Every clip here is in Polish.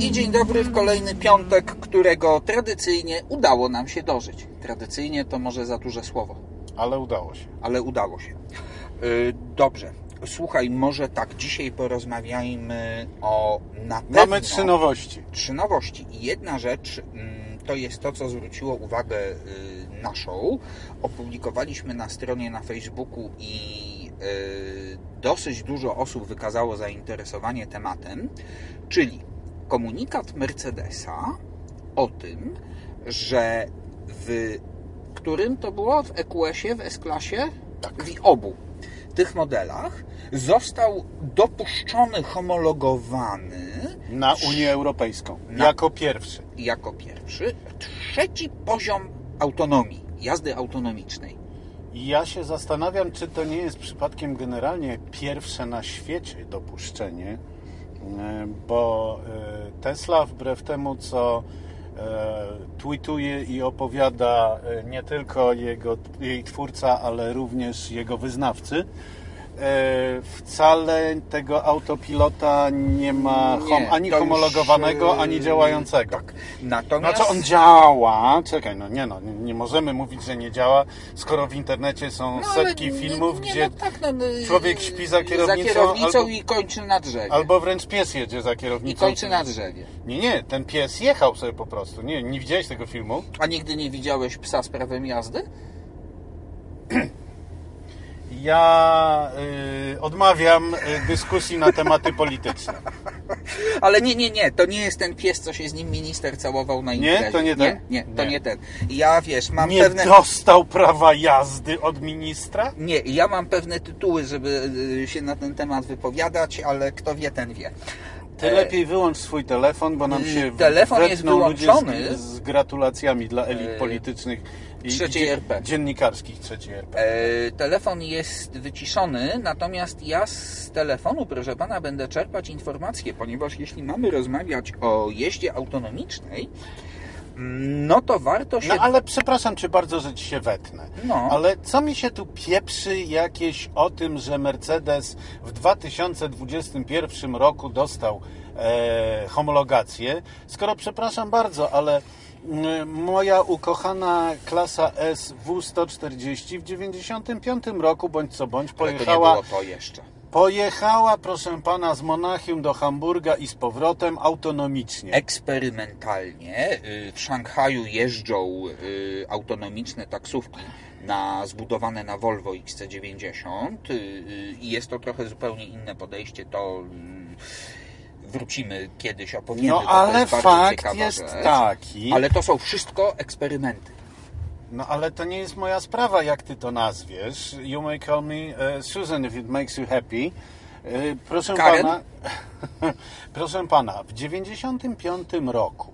I dzień dobry w kolejny piątek, którego tradycyjnie udało nam się dożyć. Tradycyjnie to może za duże słowo, Ale udało się. ale udało się. Yy, Dobrze. Słuchaj, może tak, dzisiaj porozmawiajmy o na pewno... Mamy trzy nowości. trzy nowości. I jedna rzecz mm, to jest to, co zwróciło uwagę y, naszą. Opublikowaliśmy na stronie na Facebooku i y, dosyć dużo osób wykazało zainteresowanie tematem, czyli komunikat Mercedesa o tym, że w którym to było? W EQS-ie, w S-klasie? Tak. W obu tych modelach został dopuszczony, homologowany Na Unię Europejską. Na- Jako pierwszy. jako pierwszy trzeci poziom autonomii, jazdy autonomicznej. Ja się zastanawiam, czy to nie jest przypadkiem generalnie pierwsze na świecie dopuszczenie, e, bo e, Tesla wbrew temu, co e, tweetuje i opowiada nie tylko jego, jej twórca, ale również jego wyznawcy, wcale tego autopilota nie ma hom, Nie, ani to już, homologowanego, e, ani działającego. Tak. Natomiast Znaczy on działa, czekaj, no nie no, nie, nie możemy mówić, że nie działa, skoro w internecie są No, setki filmów, nie, gdzie no tak, no, no, człowiek śpi za kierownicą, za kierownicą albo- i kończy na drzewie. albo wręcz pies jedzie za I kierownicą. kończy na drzewie. Nie, nie, ten pies jechał sobie po prostu. Nie, nie widziałeś tego filmu? A nigdy nie widziałeś psa z prawem jazdy? Ja y, odmawiam y, dyskusji na tematy polityczne. Ale nie, nie, nie, to nie jest ten pies, co się z nim minister całował na Nie? imprezie. To nie ten? Nie, nie, to nie, Nie. ten. Ja, wiesz, mam Nie pewne... dostał prawa jazdy od ministra? Nie, ja mam pewne tytuły, żeby y, się na ten temat wypowiadać, ale kto wie, ten wie. Ty E, lepiej wyłącz swój telefon, bo nam się Telefon jest wetną ludzie wyłączony. Z, z gratulacjami dla elit E, politycznych i trzeciej i RP. dziennikarskich trzeciej RP. E, telefon jest wyciszony, natomiast ja z telefonu, proszę pana, będę czerpać informacje, ponieważ jeśli mamy rozmawiać o jeździe autonomicznej, no to warto się. No ale przepraszam cię bardzo, że ci się wetnę. No. Ale co mi się tu pieprzy jakieś o tym, że Mercedes w 2021 roku dostał e, homologację, skoro przepraszam bardzo, ale moja ukochana klasa S W140 w 95 roku bądź co bądź Ale to nie pojechała było to jeszcze. Pojechała, proszę pana, z Monachium do Hamburga i z powrotem autonomicznie. Eksperymentalnie y, w Szanghaju jeżdżą y, autonomiczne taksówki na, zbudowane na Volvo XC90 y, i jest to trochę zupełnie inne podejście. To wrócimy kiedyś, opowiemy. No ale fakt ciekawa jest rzecz. taki. Ale to są wszystko eksperymenty. No ale to nie jest moja sprawa, jak ty to nazwiesz. You may call me e, Susan if it makes you happy. E, proszę Karen? pana, proszę pana, w 95 roku,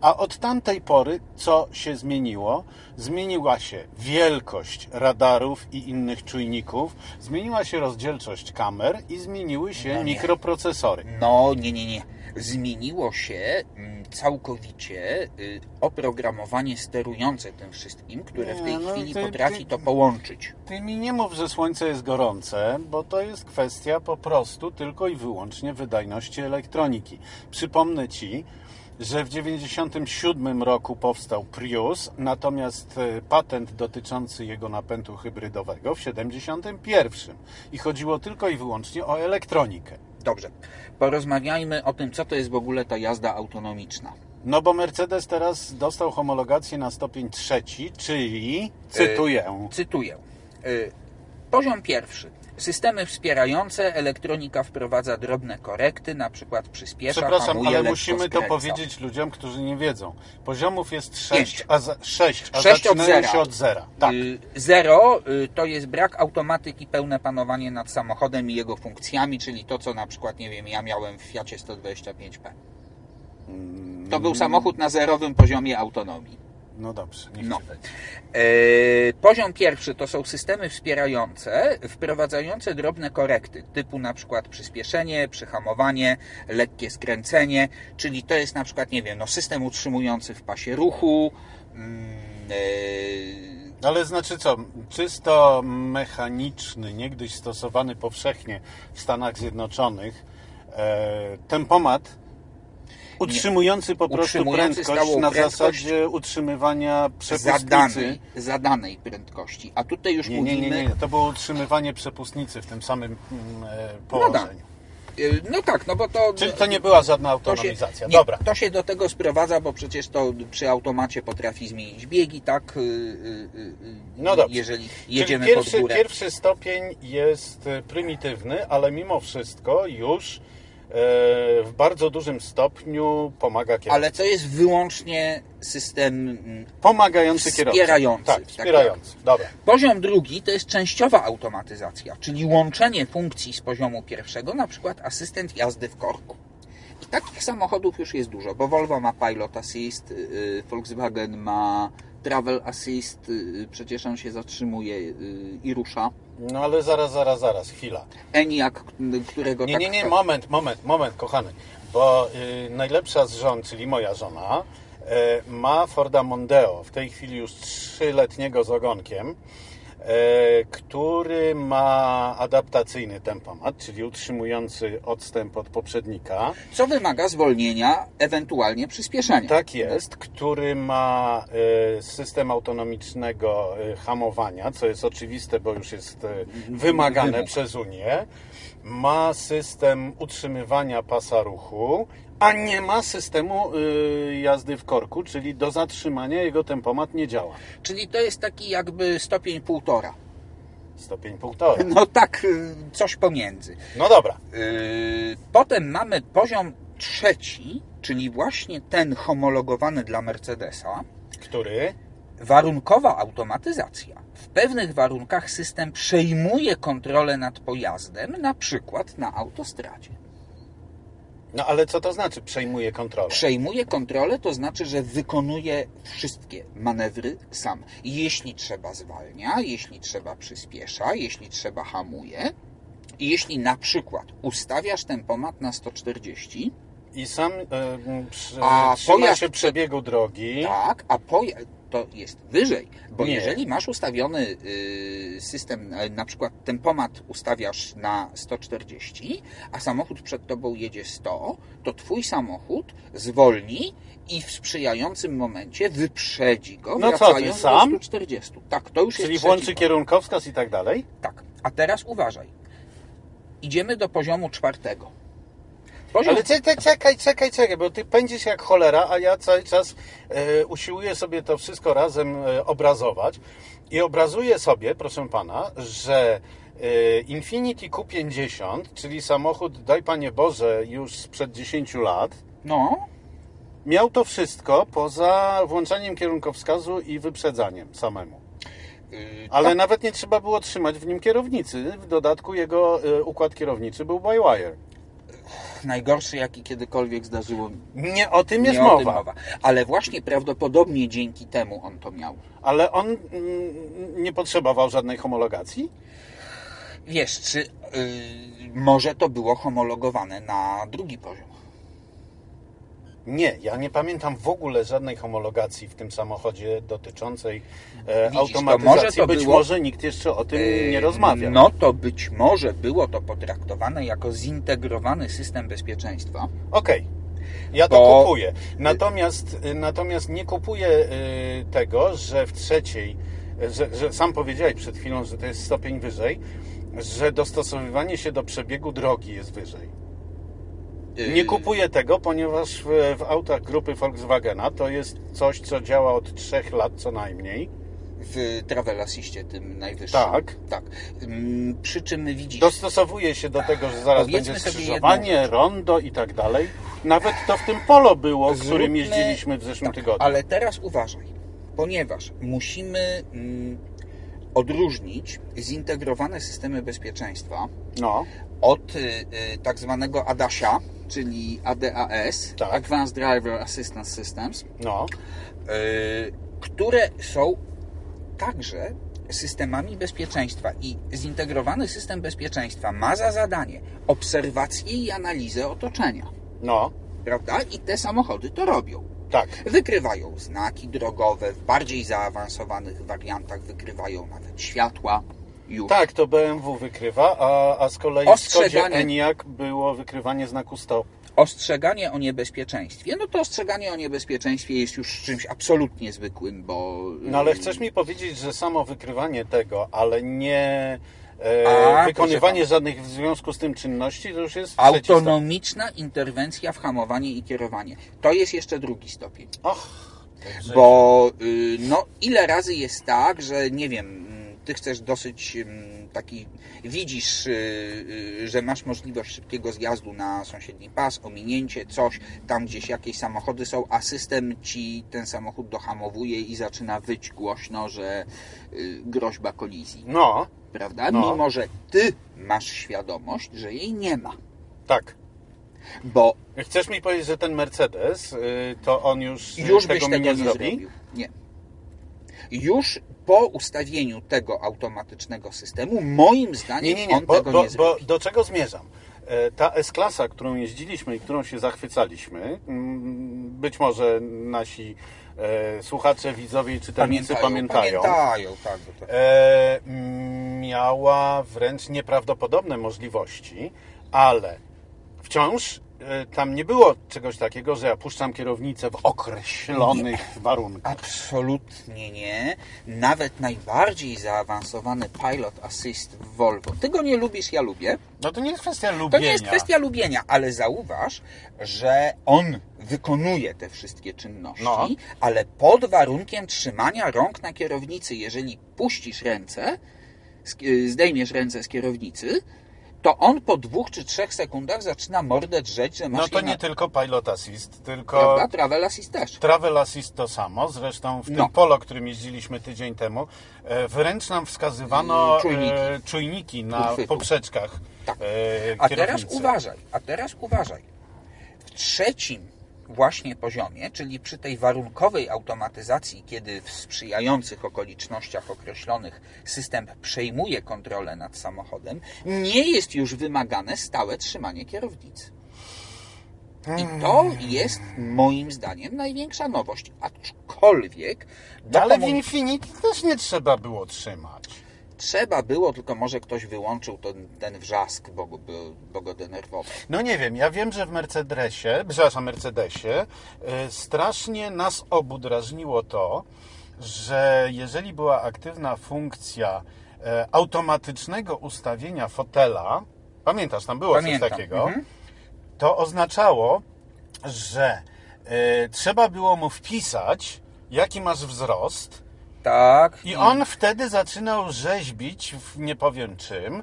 a od tamtej pory co się zmieniło? Zmieniła się wielkość radarów i innych czujników, zmieniła się rozdzielczość kamer i zmieniły się No mikroprocesory. No, nie, nie, nie. Zmieniło się mm, całkowicie y, oprogramowanie sterujące tym wszystkim, które w tej no chwili ty- potrafi ty- to połączyć. Ty mi nie mów, że słońce jest gorące, bo to jest kwestia po prostu tylko i wyłącznie wydajności elektroniki. Przypomnę Ci, że w 1997 roku powstał Prius, natomiast e, patent dotyczący jego napędu hybrydowego w 1971. I chodziło tylko i wyłącznie o elektronikę. Dobrze. Porozmawiajmy o tym, co to jest w ogóle ta jazda autonomiczna. No bo Mercedes teraz dostał homologację na stopień trzeci, czyli, cytuję, Cytuję. Y, Poziom pierwszy. Systemy wspierające, elektronika wprowadza drobne korekty, na przykład przyspiesza, Przepraszam, hamuje, ale musimy to powiedzieć ludziom, którzy nie wiedzą. Poziomów jest 6, Pięć. a, za, 6, a Sześć od zera. się od zera. Tak. Y, Zero y, to jest brak automatyki, pełne panowanie nad samochodem i jego funkcjami, czyli to, co na przykład, nie wiem, ja miałem w Fiacie 125P. To był samochód na zerowym poziomie autonomii. No dobrze, niech No. E, Poziom pierwszy to są systemy wspierające, wprowadzające drobne korekty, typu na przykład przyspieszenie, przyhamowanie, lekkie skręcenie, czyli to jest na przykład, nie wiem, no, system utrzymujący w pasie ruchu, e, Ale znaczy co, czysto mechaniczny, niegdyś stosowany powszechnie w Stanach Zjednoczonych, e, tempomat utrzymujący po prostu Utrzymujący prędkość na prędkość zasadzie utrzymywania przepustnicy. Zadanej, zadanej prędkości. A tutaj już Nie, nie, mówimy... nie, nie, to było utrzymywanie przepustnicy w tym samym mm, e, No tak. położeniu. Y, No tak, no bo to... Czyli to nie była żadna to się, autonomizacja. nie, Dobra. to się do tego sprowadza, bo przecież to przy automacie potrafi zmienić biegi, tak? y, No dobrze. Jeżeli Czyli jedziemy pierwszy, pod górę. pierwszy stopień jest e, prymitywny, ale mimo wszystko już e, w bardzo dużym stopniu pomaga kierowcy. Ale to jest wyłącznie system mm, Pomagający kierowcy. Wspierający. Tak, Tak, wspierający. Dobra. Poziom drugi to jest częściowa automatyzacja, czyli łączenie funkcji z poziomu pierwszego, na przykład asystent jazdy w korku. I takich samochodów już jest dużo, bo Volvo ma Pilot Assist, yy, Volkswagen ma Travel Assist, yy, przecież on się zatrzymuje yy, i rusza. No ale zaraz, zaraz, zaraz, chwila. Eniak, którego Nie, tak... nie, nie, moment, moment, moment, kochany. Bo y, najlepsza z żon, czyli moja żona, y, ma Forda Mondeo, w tej chwili już trzyletniego z ogonkiem, y, który ma adaptacyjny tempomat, czyli utrzymujący odstęp od poprzednika. Co wymaga zwolnienia, ewentualnie przyspieszenia. Tak jest, który ma y, system autonomicznego y, hamowania, co jest oczywiste, bo już jest y, wymagane Wymóg. przez Unię. Ma system utrzymywania pasa ruchu, a nie ma systemu y, jazdy w korku, czyli do zatrzymania jego tempomat nie działa. Czyli to jest taki jakby stopień półtora. Stopień półtora. No tak, y, coś pomiędzy. No dobra. Yy, Potem mamy poziom trzeci, czyli właśnie ten homologowany dla Mercedesa. Który? Warunkowa automatyzacja. W pewnych warunkach system przejmuje kontrolę nad pojazdem, na przykład na autostradzie. No ale co to znaczy przejmuje kontrolę? Przejmuje kontrolę, to znaczy, że wykonuje wszystkie manewry sam. Jeśli trzeba zwalnia, jeśli trzeba przyspiesza, jeśli trzeba hamuje. I jeśli na przykład ustawiasz tempomat na 140, I sam y, przy, A trzyma pojazd się przebiegu drogi. Tak, a poja- to jest wyżej, bo Nie. jeżeli masz ustawiony y, system, y, na przykład tempomat ustawiasz na 140, a samochód przed tobą jedzie 100, to twój samochód zwolni i w sprzyjającym momencie wyprzedzi go, No co ty, sam? do 140. Tak, to już Czyli jest włączy kierunkowskaz i tak dalej? Tak, a teraz uważaj. Idziemy do poziomu czwartego. Poziom... Ale czekaj, czekaj, czekaj, czekaj, bo ty pędzisz jak cholera, a ja cały czas e, usiłuję sobie to wszystko razem e, obrazować i obrazuję sobie, proszę pana, że e, Infiniti Q50, czyli samochód, daj panie Boże, już sprzed 10 lat, No, miał to wszystko poza włączaniem kierunkowskazu i wyprzedzaniem samemu. yy, Ale tak, nawet nie trzeba było trzymać w nim kierownicy. W dodatku jego e, układ kierownicy był by wire. Najgorszy, jaki kiedykolwiek zdarzyło mi. Nie o tym jest Nie o tym mowa. mowa. Ale właśnie prawdopodobnie dzięki temu on to miał. Ale on mm, nie potrzebował żadnej homologacji? Wiesz, czy yy, może to było homologowane na drugi poziom? Nie, ja nie pamiętam w ogóle żadnej homologacji w tym samochodzie dotyczącej e, Widzisz, to automatyzacji. może to Być było- może nikt jeszcze o tym nie Yy, rozmawia. No to być może było to potraktowane jako zintegrowany system bezpieczeństwa. Okej. Ja to Bo- kupuję. Natomiast, y, natomiast nie kupuję y, tego, że w trzeciej, że, że sam powiedziałeś przed chwilą, że to jest stopień wyżej, że dostosowywanie się do przebiegu drogi jest wyżej. Nie kupuję tego, ponieważ w, autach grupy Volkswagena to jest coś, co działa od trzech lat co najmniej. W Travel Assistie tym najwyższym. Tak. tak. Ym, Przy czym widzisz... Dostosowuje się do tego, że zaraz Powiedzmy będzie skrzyżowanie, rondo i tak dalej. Nawet to w tym polo było, którym Zróbmy- jeździliśmy w zeszłym tak, tygodniu. Ale teraz uważaj, ponieważ musimy mm, odróżnić zintegrowane systemy bezpieczeństwa No, od y, y, tak zwanego ADASia, czyli ADAS, Tak. Advanced Driver Assistance Systems, no. y, które są także systemami bezpieczeństwa i zintegrowany system bezpieczeństwa ma za zadanie obserwację i analizę otoczenia. No, Prawda? I te samochody to robią. Tak. Wykrywają znaki drogowe, w bardziej zaawansowanych wariantach wykrywają nawet światła. Już. Tak, to BMW wykrywa, a, a z kolei w Skodzie Ostrzeganie. Było wykrywanie znaku stop. Ostrzeganie o niebezpieczeństwie. No to ostrzeganie o niebezpieczeństwie jest już czymś absolutnie zwykłym, bo. No ale chcesz mi powiedzieć, że samo wykrywanie tego, ale nie e, A, wykonywanie żadnych w związku z tym czynności, to już jest. Autonomiczna interwencja w hamowanie i kierowanie. To jest jeszcze drugi stopień. Och, Bo y, no, ile razy jest tak, że nie wiem, ty chcesz dosyć taki, widzisz, y, y, że masz możliwość szybkiego zjazdu na sąsiedni pas, ominięcie, coś, tam gdzieś jakieś samochody są, a system ci ten samochód dohamowuje i zaczyna wyć głośno, że y, groźba kolizji, No, prawda? No. Mimo, że ty masz świadomość, że jej nie ma. tak. Bo Chcesz mi powiedzieć, że ten Mercedes, to on już, już byś tego tego mi nie, nie zrobi? zrobił. Nie. Już po ustawieniu tego automatycznego systemu, moim zdaniem, Nie, nie, nie, on bo, tego bo, nie bo zrobi. do czego zmierzam? E, Ta S-klasa, którą jeździliśmy i którą się zachwycaliśmy, mm, być może nasi e, słuchacze, widzowie i czytelnicy pamiętają, Pamiętają, tak. Bo to... e, miała wręcz nieprawdopodobne możliwości, ale wciąż tam nie było czegoś takiego, że ja puszczam kierownicę w określonych warunkach. Absolutnie nie. Nawet najbardziej zaawansowany Pilot Assist w Volvo. Ty go nie lubisz, ja lubię. No to nie jest kwestia To lubienia. nie jest kwestia lubienia, ale zauważ, że on wykonuje te wszystkie czynności, No. ale pod warunkiem trzymania rąk na kierownicy. Jeżeli puścisz ręce, y, zdejmiesz ręce z kierownicy, to on po dwóch czy trzech sekundach zaczyna mordę drzeć, że masz No to nie na... tylko Pilot Assist, tylko Prawda? Travel Assist też. Travel Assist to samo. Zresztą w tym No. polo, którym jeździliśmy tydzień temu, e, wręcz nam wskazywano Mm, czujniki. e, czujniki na Uchwytu. poprzeczkach Tak. A teraz uważaj, a teraz uważaj. W trzecim właśnie poziomie, czyli przy tej warunkowej automatyzacji, kiedy w sprzyjających okolicznościach określonych system przejmuje kontrolę nad samochodem, nie jest już wymagane stałe trzymanie kierownicy. I to jest moim zdaniem największa nowość. Aczkolwiek Ale w Infinity też nie trzeba było trzymać. Trzeba było, tylko może ktoś wyłączył ten, ten wrzask, bo, go- bo, bo go denerwował. No nie wiem, ja wiem, że w Mercedesie, przepraszam, Mercedesie, e, strasznie nas obu drażniło to, że jeżeli była aktywna funkcja e, automatycznego ustawienia fotela, pamiętasz, tam było Pamiętam, coś takiego, mhm. to oznaczało, że e, trzeba było mu wpisać, jaki masz wzrost, Tak. i on wtedy zaczynał rzeźbić, w nie powiem czym. E,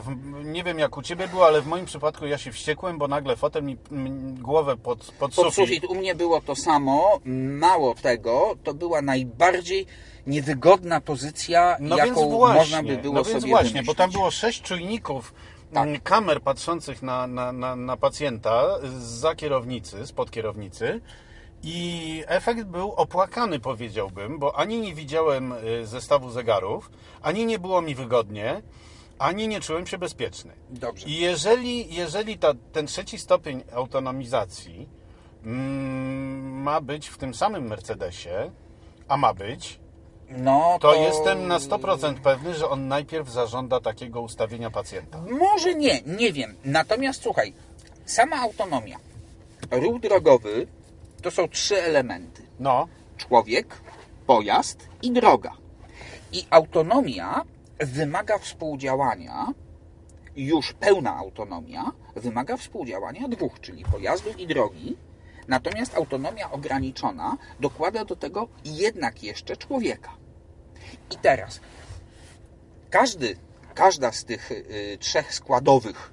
w- nie wiem jak u Ciebie było, ale w moim przypadku ja się wściekłem, bo nagle fotel mi m, głowę pod, pod, Pod sufit. sufit u mnie było to samo. Mało tego, to była najbardziej niewygodna pozycja, No jaką więc właśnie, można by było no więc sobie właśnie, wymyślić. bo tam było sześć czujników Tak. kamer patrzących na, na, na, na pacjenta za kierownicy, spod kierownicy. I efekt był opłakany, powiedziałbym, bo ani nie widziałem y, zestawu zegarów, ani nie było mi wygodnie, ani nie czułem się bezpieczny. Dobrze. I jeżeli, jeżeli ta, ten trzeci stopień autonomizacji mm, ma być w tym samym Mercedesie, a ma być, No to jestem na 100% pewny, że on najpierw zażąda takiego ustawienia pacjenta. Może nie, nie wiem. Natomiast słuchaj, sama autonomia. Ruch drogowy to są trzy elementy. No, Człowiek, pojazd i droga. I autonomia wymaga współdziałania, już pełna autonomia wymaga współdziałania dwóch, czyli pojazdu i drogi. Natomiast autonomia ograniczona dokłada do tego jednak jeszcze człowieka. I teraz każdy, każda z tych y, trzech składowych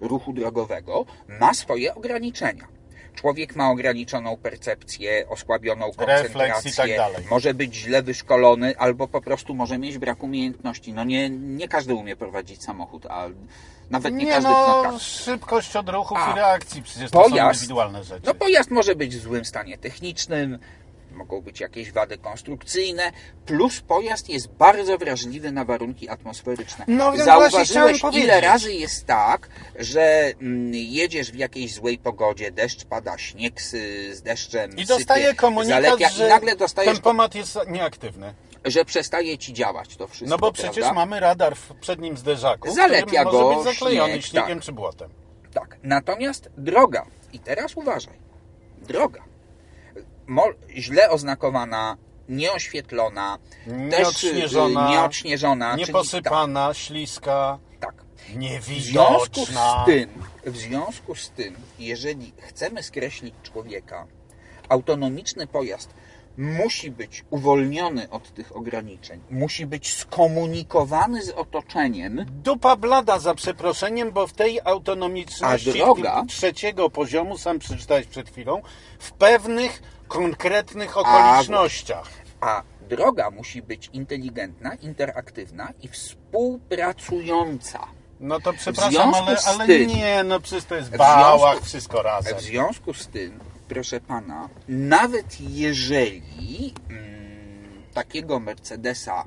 ruchu drogowego ma swoje ograniczenia. Człowiek ma ograniczoną percepcję, osłabioną Refleks koncentrację, tak może być źle wyszkolony, albo po prostu może mieć brak umiejętności. No nie, nie każdy umie prowadzić samochód, a nawet nie, nie każdy no, knoka. szybkość odruchów A, i reakcji, przecież to są pojazd- indywidualne rzeczy. No pojazd może być w złym stanie technicznym, mogą być jakieś wady konstrukcyjne, plus pojazd jest bardzo wrażliwy na warunki atmosferyczne. No, Zauważyłeś, ile powiedzieć. razy jest tak, że mm, jedziesz w jakiejś złej pogodzie, deszcz pada, śnieg z, deszczem I sypie, dostaje komunikat, zalepia, że i nagle dostajesz, tempomat jest nieaktywny. że przestaje ci działać to wszystko. No bo przecież prawda? mamy radar w przednim zderzaku, Zalepia go może być zaklejony śnieg, śniegiem tak. czy błotem. Tak. Natomiast droga, i teraz uważaj, droga, źle oznakowana, nieoświetlona, Nieodśnieżona, też y, nieodśnieżona, czyli- Nieposypana, śliska, Tak, tak. W związku niewidoczna. z tym, w związku z tym, jeżeli chcemy skreślić człowieka, autonomiczny pojazd musi być uwolniony od tych ograniczeń, musi być skomunikowany z otoczeniem, Dupa blada za przeproszeniem, bo w tej autonomiczności droga? trzeciego poziomu, sam przeczytałeś przed chwilą, w pewnych konkretnych okolicznościach. a droga musi być inteligentna, interaktywna i współpracująca. No to przepraszam, ale, ale tym- nie, no przecież to jest bałach, związku- wszystko razem. W związku z tym, proszę pana, nawet jeżeli mm, takiego Mercedesa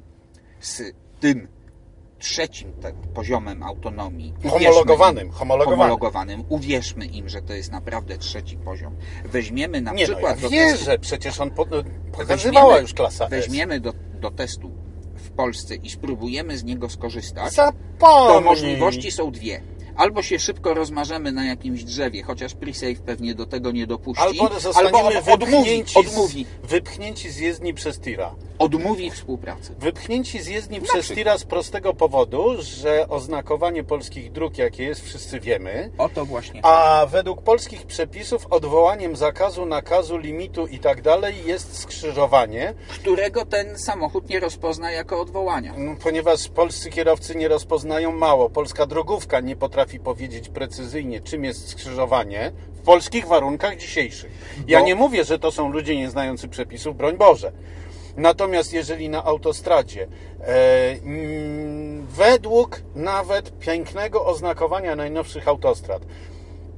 z tym trzecim te, poziomem autonomii Homologowanym, im, homologowanym. homologowanym, uwierzmy im, że to jest naprawdę trzeci poziom. Weźmiemy na Nie, no, ja przykład do wierzę, testu, przecież on po, pokazywała już klasa weźmiemy do, do testu w Polsce i spróbujemy z niego skorzystać, Zapomnij. to możliwości są dwie. Albo się szybko rozmarzemy na jakimś drzewie, chociaż pre-save pewnie do tego nie dopuści, Albo zostaniemy albo odmówi, odmówi, Z, wypchnięci z jezdni przez tira. Odmówi współpracy. Wypchnięci z jezdni przez przykład. tira z prostego powodu, że oznakowanie polskich dróg, jakie jest, wszyscy wiemy. O to właśnie. A według polskich przepisów odwołaniem zakazu, nakazu, limitu i tak dalej jest skrzyżowanie, którego ten samochód nie rozpozna jako odwołania. No, ponieważ polscy kierowcy nie rozpoznają mało. Polska drogówka nie potrafi powiedzieć precyzyjnie, czym jest skrzyżowanie w polskich warunkach dzisiejszych. Ja Bo- nie mówię, że to są ludzie nie znający przepisów, broń Boże. Natomiast jeżeli na autostradzie e, mm, według nawet pięknego oznakowania najnowszych autostrad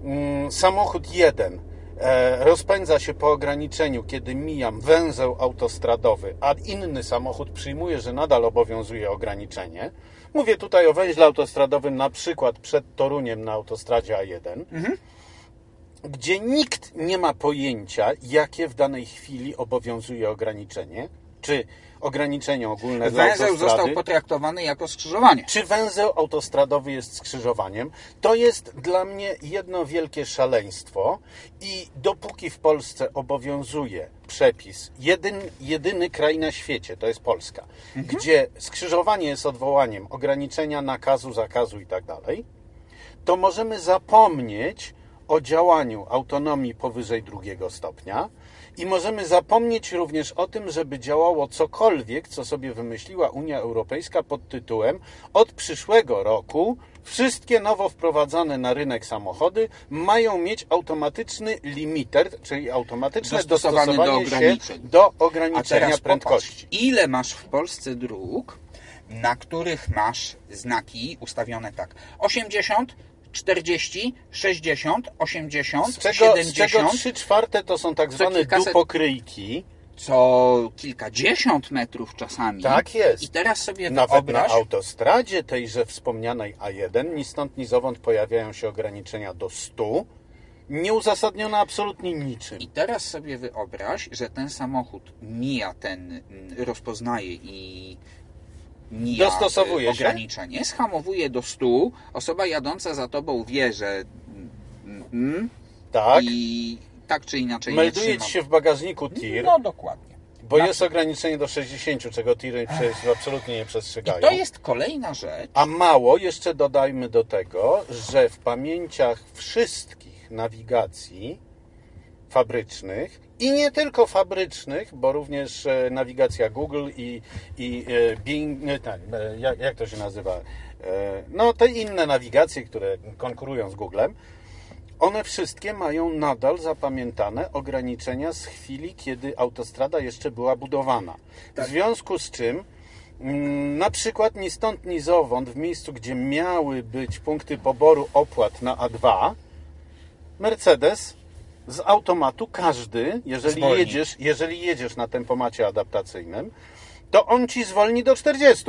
mm, samochód jeden e, rozpędza się po ograniczeniu, kiedy mijam węzeł autostradowy, a inny samochód przyjmuje, że nadal obowiązuje ograniczenie. Mówię tutaj o węźle autostradowym, na przykład przed Toruniem na autostradzie A1, gdzie nikt nie ma pojęcia, jakie w danej chwili obowiązuje ograniczenie, czy ograniczenie ogólne dla Węzeł został potraktowany jako skrzyżowanie. Czy węzeł autostradowy jest skrzyżowaniem? To jest dla mnie jedno wielkie szaleństwo i dopóki w Polsce obowiązuje przepis, jedyn, jedyny kraj na świecie, to jest Polska, gdzie skrzyżowanie jest odwołaniem ograniczenia, nakazu, zakazu i tak dalej, to możemy zapomnieć o działaniu autonomii powyżej drugiego stopnia i możemy zapomnieć również o tym, żeby działało cokolwiek, co sobie wymyśliła Unia Europejska pod tytułem od przyszłego roku wszystkie nowo wprowadzane na rynek samochody mają mieć automatyczny limiter, czyli automatyczne Dostosowany do dostosowanie się ograniczeń. do ograniczenia prędkości. popatrz, ile masz w Polsce dróg, na których masz znaki ustawione tak 80, 40, 60, 80, Z czego, z 70, czego 3 czwarte to są tak zwane kilkaset- dupokryjki. co kilkadziesiąt metrów czasami. Tak jest. I teraz sobie Nawet wyobraź, na autostradzie tejże wspomnianej A1 ni stąd ni zowąd pojawiają się ograniczenia do 100, nieuzasadnione absolutnie niczym. i teraz sobie wyobraź, że ten samochód mija ten, mm, rozpoznaje i mija Dostosowuje e, się? ograniczenie, schamowuje do 100, osoba jadąca za tobą wie, że mm, mm, Tak, i tak czy inaczej melduje ci się w bagażniku tir, No dokładnie. bo na jest ograniczenie do 60, czego tiry absolutnie nie przestrzegają. To jest kolejna rzecz, A mało, jeszcze dodajmy do tego, że w pamięciach wszystkich nawigacji fabrycznych i nie tylko fabrycznych, bo również e, nawigacja Google i, i e, Bing, nie, tak, e, jak, jak to się nazywa? No, te inne nawigacje, które konkurują z Googlem, one wszystkie mają nadal zapamiętane ograniczenia z chwili, kiedy autostrada jeszcze była budowana. W związku z czym mm, na przykład ni stąd, ni zowąd w miejscu, gdzie miały być punkty poboru opłat na A2, Mercedes z automatu każdy, jeżeli Zwolni. jedziesz, jeżeli jedziesz na tempomacie adaptacyjnym, to on ci zwolni do 40.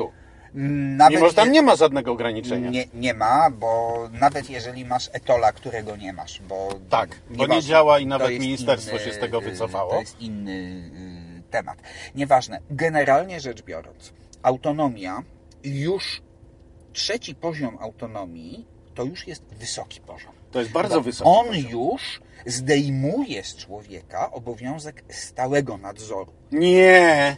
Nawet Mimo, że tam nie ma żadnego ograniczenia. Nie, nie ma, bo nawet jeżeli masz etola, którego nie masz, bo Tak, bo nie działa i nawet ministerstwo się z tego y, wycofało. To jest inny y, temat. Nieważne. Generalnie rzecz biorąc, autonomia już trzeci poziom autonomii to już jest wysoki poziom. To jest bardzo Bo wysoki On poziom. już zdejmuje z człowieka obowiązek stałego nadzoru, Nie!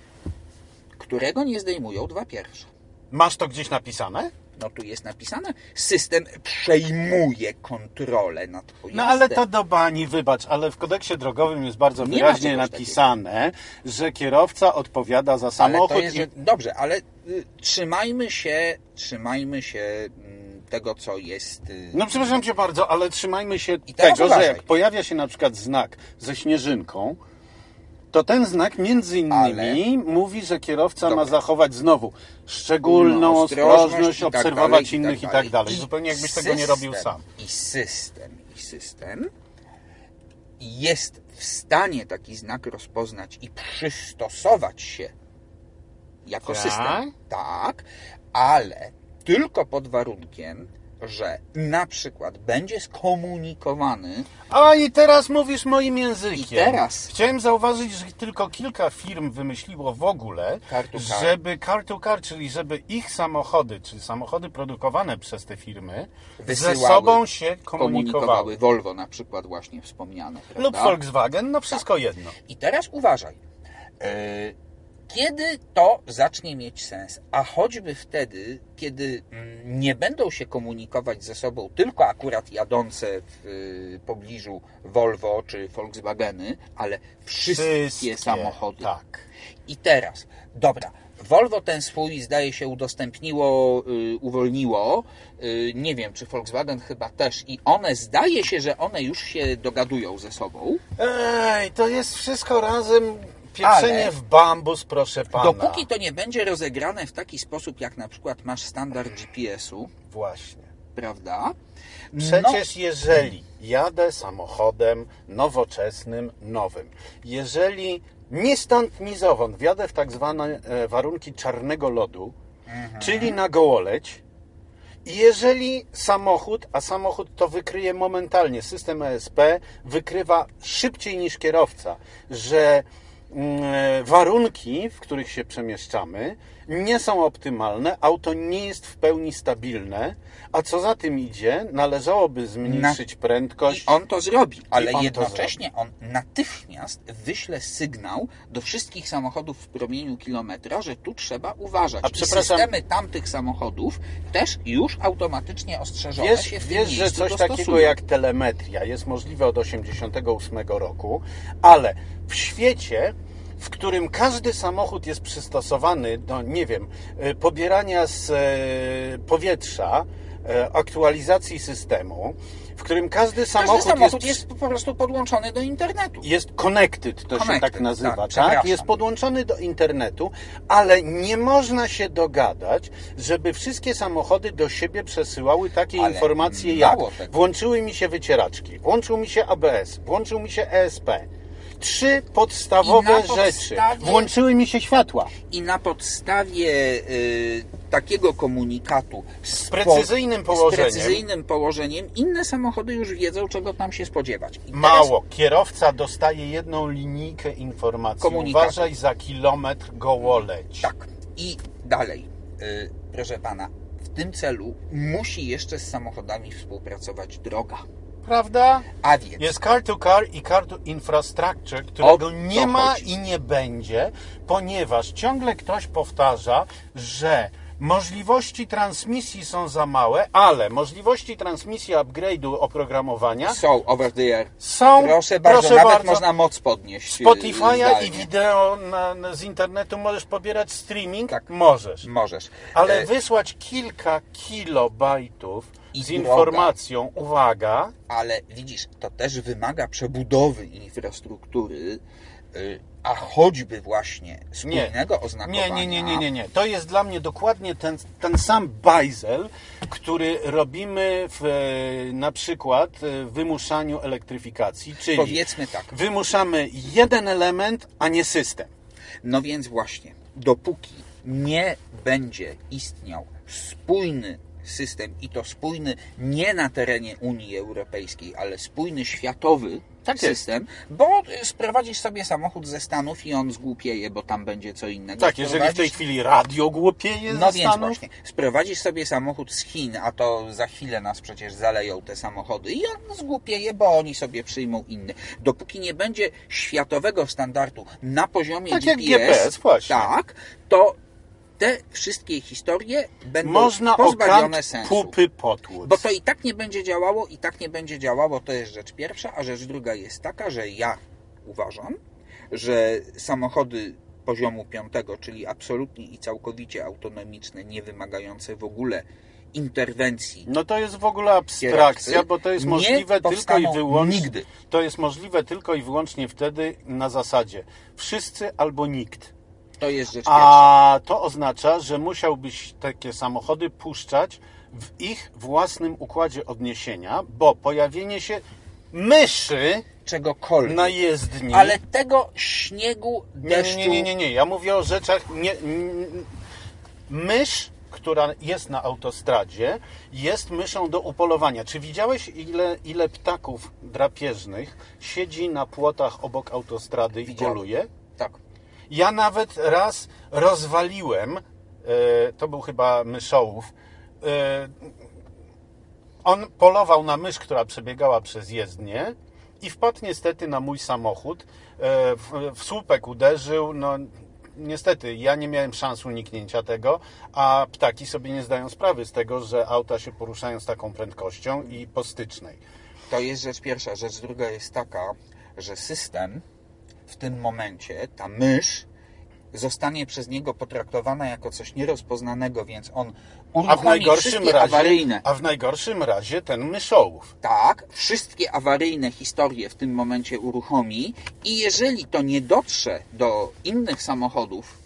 którego nie zdejmują dwa pierwsze. Masz to gdzieś napisane? No tu jest napisane, system przejmuje kontrolę nad pojazdem. No ale to do bani, wybacz, ale w kodeksie drogowym jest bardzo Nie wyraźnie napisane, że kierowca odpowiada za samochód jest, i że, Dobrze, ale y, trzymajmy się, trzymajmy się tego, co jest... y, No przepraszam cię bardzo, ale trzymajmy się tego, że uważaj. jak pojawia się na przykład znak ze śnieżynką, to ten znak między innymi Ale- mówi, że kierowca Dobra. ma zachować znowu szczególną No, ostrożność, i tak obserwować dalej, innych i tak dalej. Zupełnie jakbyś tego nie robił system, sam. I system, i system jest w stanie taki znak rozpoznać i przystosować się jako Tak? system. Tak, ale tylko pod warunkiem, że na przykład będzie skomunikowany A i teraz mówisz moim językiem. I teraz- Chciałem zauważyć, że tylko kilka firm wymyśliło w ogóle, Car to car. żeby car to car, czyli żeby ich samochody, czy samochody produkowane przez te firmy, ze Wysyłały, sobą się komunikowały. komunikowały. Volvo na przykład właśnie wspomniane. Lub prawda? Volkswagen, no wszystko jedno. I teraz uważaj. E, Kiedy to zacznie mieć sens? A choćby wtedy, kiedy mm, nie będą się komunikować ze sobą tylko akurat jadące w y, pobliżu Volvo czy Volkswageny, ale wszystkie, samochody. Tak. I teraz, dobra, Volvo ten swój zdaje się udostępniło, y, uwolniło. Y, nie wiem, czy Volkswagen chyba też. I one zdaje się, że one już się dogadują ze sobą. Ej, to jest wszystko razem pieprzenie Ale- w bambus, proszę pana. Dopóki to nie będzie rozegrane w taki sposób, jak na przykład masz standard GPS-u, Właśnie. prawda? Przecież jeżeli jadę samochodem nowoczesnym, nowym, jeżeli ni stąd, ni zowąd wjadę w tak zwane e, warunki czarnego lodu, czyli na gołoleć, i jeżeli samochód, a samochód to wykryje momentalnie, system ESP wykrywa szybciej niż kierowca, że warunki, w których się przemieszczamy, nie są optymalne, auto nie jest w pełni stabilne, a co za tym idzie, należałoby zmniejszyć I prędkość. on to zrobi, ale on jednocześnie on natychmiast wyśle sygnał do wszystkich samochodów w promieniu kilometra, że tu trzeba uważać. A I przepraszam- systemy tamtych samochodów też już automatycznie ostrzeżone Wiesz, się w wiesz że coś dostosują. takiego jak telemetria jest możliwe od 1988 roku, ale w świecie, w którym każdy samochód jest przystosowany do, nie wiem, e, pobierania z e, powietrza, e, aktualizacji systemu, w którym każdy Każdy samochód, samochód jest, jest po prostu podłączony do internetu. jest connected, to się Connected, tak nazywa, tak, tak? Jest podłączony do internetu, ale nie można się dogadać, żeby wszystkie samochody do siebie przesyłały takie Ale informacje jak tego. włączyły mi się wycieraczki, włączył mi się ABS, włączył mi się ESP. Trzy podstawowe na rzeczy. podstawie- Włączyły mi się światła. I na podstawie y, takiego komunikatu z, precyzyjnym z położeniem. precyzyjnym położeniem inne samochody już wiedzą, czego tam się spodziewać. I teraz- Mało. Kierowca dostaje jedną linijkę informacji. Komunikatu. Uważaj za kilometr gołoleć. Tak. I dalej, y, proszę pana, w tym celu musi jeszcze z samochodami współpracować droga. Prawda? A więc Jest car to car i car to infrastructure, którego nie ma chodzi. i nie będzie, ponieważ ciągle ktoś powtarza, że możliwości transmisji są za małe, ale możliwości transmisji upgrade'u oprogramowania są over the air. są, Proszę bardzo, proszę nawet bardzo, można moc podnieść. y, Spotify'a i wideo na, z internetu możesz pobierać streaming? Tak. Możesz. Możesz. Ale E, wysłać kilka kilobajtów I z informacją, uwaga, ale widzisz, to też wymaga przebudowy infrastruktury, a choćby właśnie spójnego oznakowania. Nie, nie, nie, nie, nie, nie. To jest dla mnie dokładnie ten, ten sam bajzel, który robimy w, e, na przykład e, w wymuszaniu elektryfikacji, czyli Powiedzmy tak. wymuszamy jeden element, a nie system. No więc właśnie, dopóki nie będzie istniał spójny system i to spójny nie na terenie Unii Europejskiej, ale spójny światowy Tak system, bo sprowadzisz sobie samochód ze Stanów i on zgłupieje, bo tam będzie co innego. Tak, jeżeli w tej chwili radio głupieje no ze więc Stanów, właśnie, sprowadzisz sobie samochód z Chin, a to za chwilę nas przecież zaleją te samochody i on zgłupieje, bo oni sobie przyjmą inny. Dopóki nie będzie światowego standardu na poziomie Tak jak GPS, GPS, właśnie. tak, to te wszystkie historie będą można pozbawione sensu. pupy potłuc. Bo to i tak nie będzie działało, i tak nie będzie działało, to jest rzecz pierwsza, a rzecz druga jest taka, że ja uważam, że samochody poziomu piątego, czyli absolutnie i całkowicie autonomiczne, nie wymagające w ogóle interwencji, No to jest w ogóle abstrakcja, Kierowcy bo to jest możliwe tylko i wyłącznie. nigdy. To jest możliwe tylko i wyłącznie wtedy na zasadzie wszyscy albo nikt. To jest rzecz. A to oznacza, że musiałbyś takie samochody puszczać w ich własnym układzie odniesienia, bo pojawienie się myszy Czegokolwiek. na jezdni. Ale tego śniegu, Nie, deszczu... nie, nie, nie, nie. Ja mówię o rzeczach. Nie, mysz, która jest na autostradzie, jest myszą do upolowania. Czy widziałeś, ile, ile ptaków drapieżnych siedzi na płotach obok autostrady i Widziałem. poluje? Ja nawet raz rozwaliłem, e, to był chyba myszołów, e, on polował na mysz, która przebiegała przez jezdnię i wpadł niestety na mój samochód. E, w słupek uderzył, no niestety ja nie miałem szans uniknięcia tego, a ptaki sobie nie zdają sprawy z tego, że auta się poruszają z taką prędkością i po stycznej. To jest rzecz pierwsza. Rzecz druga jest taka, że system w tym momencie, ta mysz, zostanie przez niego potraktowana jako coś nierozpoznanego, więc on A w uruchomi najgorszym razie, awaryjne. a w najgorszym razie ten myszołów. Tak, wszystkie awaryjne historie w tym momencie uruchomi i jeżeli to nie dotrze do innych samochodów,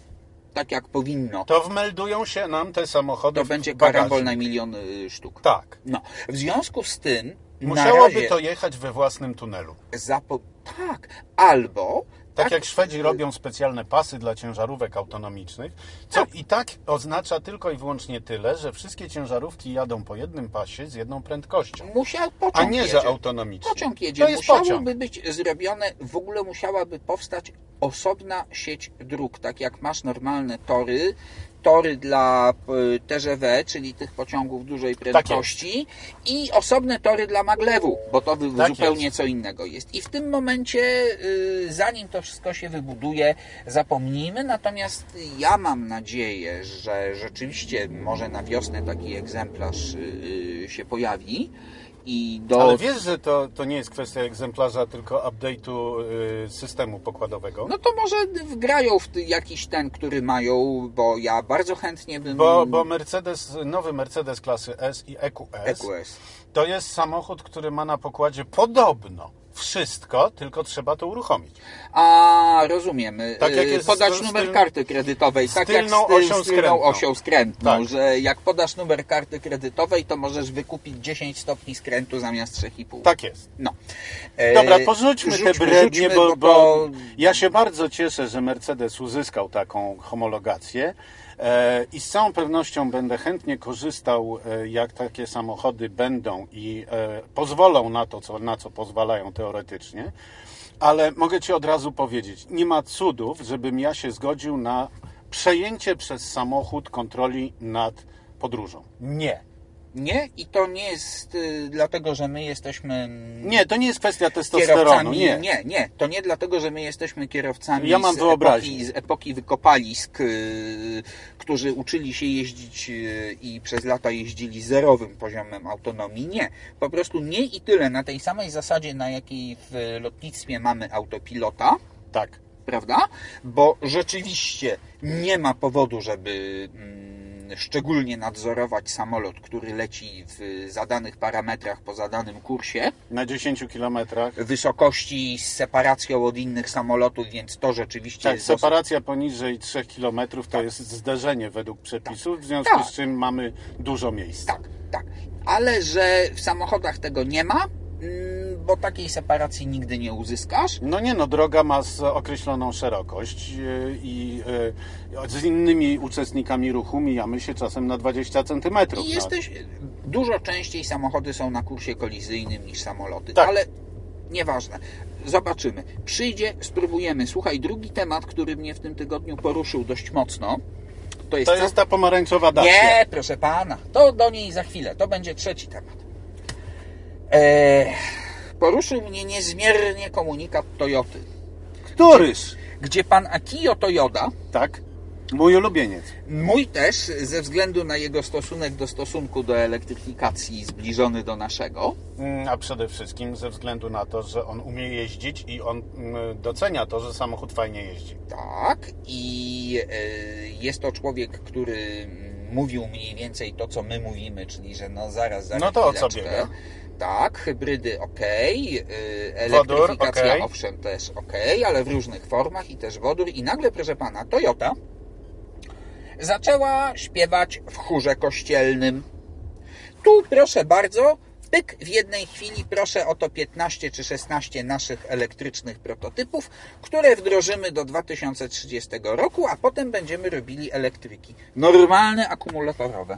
tak jak powinno, to, To wmeldują się nam te samochody w będzie karambol na miliony y, sztuk. Tak. No, w związku z tym Musiałoby to jechać we własnym tunelu. zapo- tak, albo Tak jak Szwedzi robią specjalne pasy dla ciężarówek autonomicznych, co i tak oznacza tylko i wyłącznie tyle, że wszystkie ciężarówki jadą po jednym pasie z jedną prędkością, musiał a pociąg nie, jedzie. że autonomicznie. Pociąg jedzie. To jest Musiałoby pociąg. być zrobione, w ogóle musiałaby powstać osobna sieć dróg, tak jak masz normalne tory, tory dla y, TGV, czyli tych pociągów dużej Tak prędkości i osobne tory dla maglewu, bo to Tak zupełnie jest. co innego jest. I w tym momencie, y, zanim to wszystko się wybuduje, zapomnijmy, natomiast ja mam nadzieję, że rzeczywiście może na wiosnę taki egzemplarz y, y, się pojawi i do Ale wiesz, że to, to nie jest kwestia egzemplarza, tylko update'u y, systemu pokładowego? No to może wgrają w jakiś ten, który mają, bo ja bardzo chętnie bym... Bo, bo Mercedes, nowy Mercedes klasy S i EQS, EQS. to jest samochód, który ma na pokładzie podobno wszystko, tylko trzeba to uruchomić. A, rozumiemy. Tak jak Y, jest Podać z- z numer tyl- karty kredytowej, tak jak z, ty- osią z tylną osią skrętną, Tak. że jak podasz numer karty kredytowej, to możesz wykupić 10 stopni skrętu zamiast 3,5. Tak jest. No. Dobra, porzućmy te rzućmy, brednie, bo, bo to- ja się bardzo cieszę, że Mercedes uzyskał taką homologację i z całą pewnością będę chętnie korzystał, e, jak takie samochody będą i e, pozwolą na to, co, na co pozwalają teoretycznie, ale mogę Ci od razu powiedzieć, nie ma cudów, żebym ja się zgodził na przejęcie przez samochód kontroli nad podróżą. Nie. Nie, i to nie jest y, dlatego, że my jesteśmy... Nie, to nie jest kwestia testosteronu. Nie. nie, nie. To nie dlatego, że my jesteśmy kierowcami Ja mam z, epoki, z epoki wykopalisk, yy, którzy uczyli się jeździć yy, i przez lata jeździli zerowym poziomem autonomii. Nie. Po prostu nie i tyle. Na tej samej zasadzie, na jakiej w lotnictwie mamy autopilota, Tak. prawda? Bo rzeczywiście nie ma powodu, żeby mm, szczególnie nadzorować samolot, który leci w zadanych parametrach po zadanym kursie, Na 10 kilometrach. wysokości z separacją od innych samolotów, więc to rzeczywiście Tak, jest dosyć separacja poniżej 3 km to jest zderzenie według przepisów, w związku Tak. z czym mamy dużo miejsca. Tak, tak. Ale że w samochodach tego nie ma, mm, bo takiej separacji nigdy nie uzyskasz. No nie no, droga ma z określoną szerokość yy, i yy, z innymi uczestnikami ruchu mijamy się czasem na 20 cm. I jesteś. Dużo częściej samochody są na kursie kolizyjnym niż samoloty, Tak. ale nieważne. Zobaczymy. Przyjdzie, spróbujemy. Słuchaj, drugi temat, który mnie w tym tygodniu poruszył dość mocno, to jest. To jest ta pomarańczowa dacia. Nie, proszę pana. To do niej za chwilę. To będzie trzeci temat. Eee, poruszył mnie niezmiernie komunikat Toyoty, Któryż? gdzie pan Akio Toyoda, Tak. Mój ulubieniec. mój też, ze względu na jego stosunek do stosunku do elektryfikacji zbliżony do naszego, Mm, A przede wszystkim ze względu na to, że on umie jeździć i on mm, docenia to, że samochód fajnie jeździ. Tak, i e, jest to człowiek, który mm, mówił mniej więcej to, co my mówimy, czyli że no zaraz, zaraz. No to o co biega? Tak, hybrydy ok, Wodór, elektryfikacja okej. owszem też ok, ale w różnych formach i też wodór. I nagle, proszę pana, Toyota zaczęła śpiewać w chórze kościelnym. Tu, proszę bardzo, pyk w jednej chwili proszę o to 15 czy 16 naszych elektrycznych prototypów, które wdrożymy do 2030 roku, a potem będziemy robili elektryki. Normalne, akumulatorowe.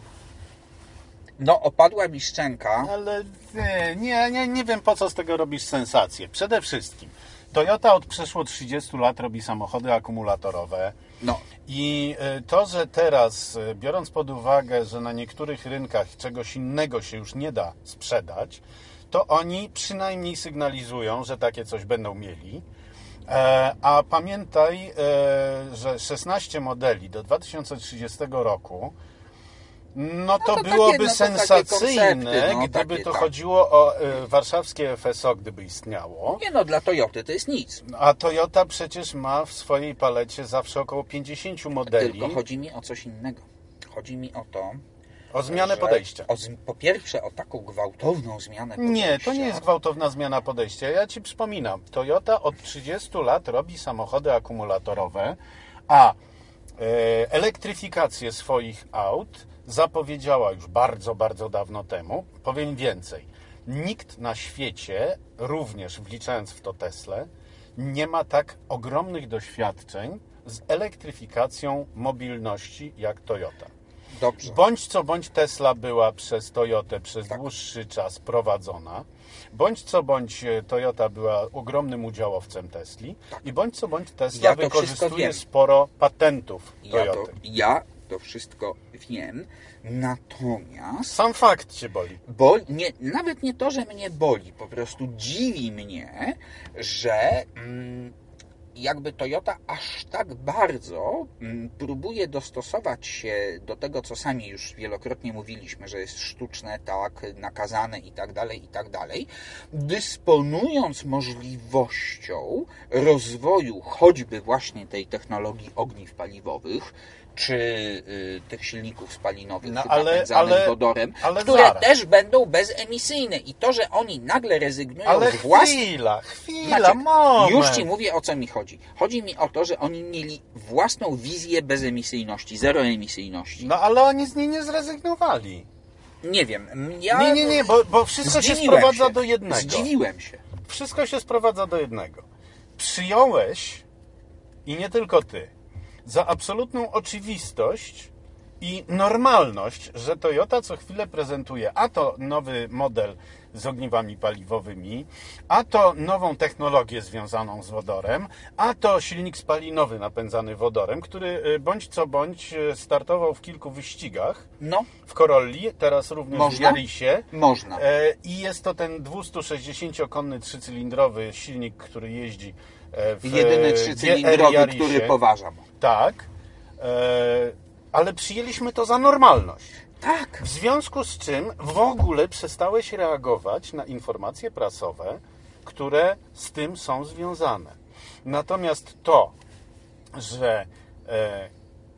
No, opadła mi szczęka. Ale nie, nie, nie, nie wiem po co z tego robisz sensację. Przede wszystkim Toyota od przeszło 30 lat robi samochody akumulatorowe. No, I y, to, że teraz, y, biorąc pod uwagę, że na niektórych rynkach czegoś innego się już nie da sprzedać, to oni przynajmniej sygnalizują, że takie coś będą mieli. E, A pamiętaj, e, że 16 modeli do 2030 roku, no to, to byłoby takie, no to sensacyjne, koncepty, no, gdyby takie, to tak. chodziło o e, warszawskie FSO, gdyby istniało. nie no, dla Toyoty to jest nic. A Toyota przecież ma w swojej palecie zawsze około 50 modeli Tylko chodzi mi o coś innego. Chodzi mi o to, o zmianę podejścia. O, po pierwsze o taką gwałtowną zmianę podejścia. Nie, to nie jest gwałtowna zmiana podejścia. Ja Ci przypominam, Toyota od 30 lat robi samochody akumulatorowe, a e, elektryfikację swoich aut zapowiedziała już bardzo, bardzo dawno temu. Powiem więcej. Nikt na świecie, również wliczając w to Tesla, nie ma tak ogromnych doświadczeń z elektryfikacją mobilności jak Toyota. Dobrze. Bądź co bądź Tesla była przez Toyotę przez dłuższy czas prowadzona. Bądź co bądź e, Toyota była ogromnym udziałowcem Tesli. I bądź co bądź Tesla Ja wykorzystuje sporo patentów Ja to, Toyoty. ja to wszystko wiem, natomiast Sam fakt Cię boli. bo nie, nawet nie to, że mnie boli, po prostu dziwi mnie, że mm, jakby Toyota aż tak bardzo mm, próbuje dostosować się do tego, co sami już wielokrotnie mówiliśmy, że jest sztuczne, tak, nakazane i tak dalej, i tak dalej, dysponując możliwością rozwoju choćby właśnie tej technologii ogniw paliwowych, czy y, tych silników spalinowych No, ale, ale- napędzanych ale- wodorem, ale które zaraz. też będą bezemisyjne. I to, że oni nagle rezygnują Ale z własnych chwila, chwila, Maciek, moment. już Ci mówię o co mi chodzi. Chodzi mi o to, że oni mieli własną wizję bezemisyjności, zeroemisyjności. No ale oni z niej nie zrezygnowali. Nie wiem, ja Nie, nie, nie, bo, bo wszystko się zdziwiłem sprowadza się. do jednego. Zdziwiłem się. Wszystko się sprowadza do jednego. Przyjąłeś, i nie tylko ty, za absolutną oczywistość i normalność, że Toyota co chwilę prezentuje a to nowy model z ogniwami paliwowymi, a to nową technologię związaną z wodorem, a to silnik spalinowy napędzany wodorem, który y, bądź co bądź y, startował w kilku wyścigach No, w Corolli, teraz również Można? w Yarisie. można. E, I jest to ten 260-konny trzycylindrowy silnik, który jeździ w Jedyny e, trzycylindrowy, który poważam. Tak, e, ale przyjęliśmy to za normalność. Tak. W związku z czym w ogóle przestałeś reagować na informacje prasowe, które z tym są związane. Natomiast to, że e,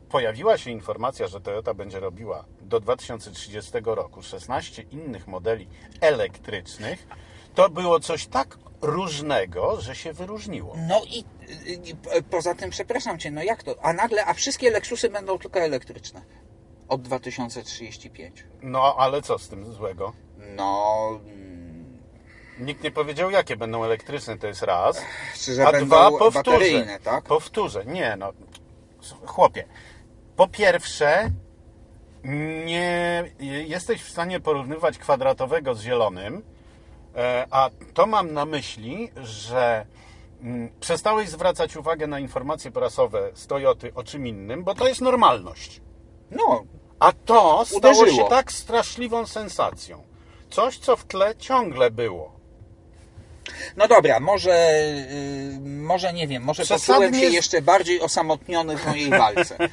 pojawiła się informacja, że Toyota będzie robiła do 2030 roku 16 innych modeli elektrycznych, to było coś tak różnego, że się wyróżniło. No i, i, poza tym, przepraszam Cię, no jak to? A nagle, a wszystkie Lexusy będą tylko elektryczne od 2035. No, ale co z tym złego? No, mm, Nikt nie powiedział, jakie będą elektryczne, to jest raz. czy że A dwa, powtórzę. tak? Powtórzę. Nie, no. Chłopie. Po pierwsze, nie jesteś w stanie porównywać kwadratowego z zielonym, a to mam na myśli, że mm, przestałeś zwracać uwagę na informacje prasowe z Toyoty o czym innym, bo to jest normalność. No, A to stało Uderzyło. się tak straszliwą sensacją. Coś, co w tle ciągle było. No dobra, może, y, może nie wiem, może Przesadnie poczułem się jeszcze bardziej osamotniony w mojej walce.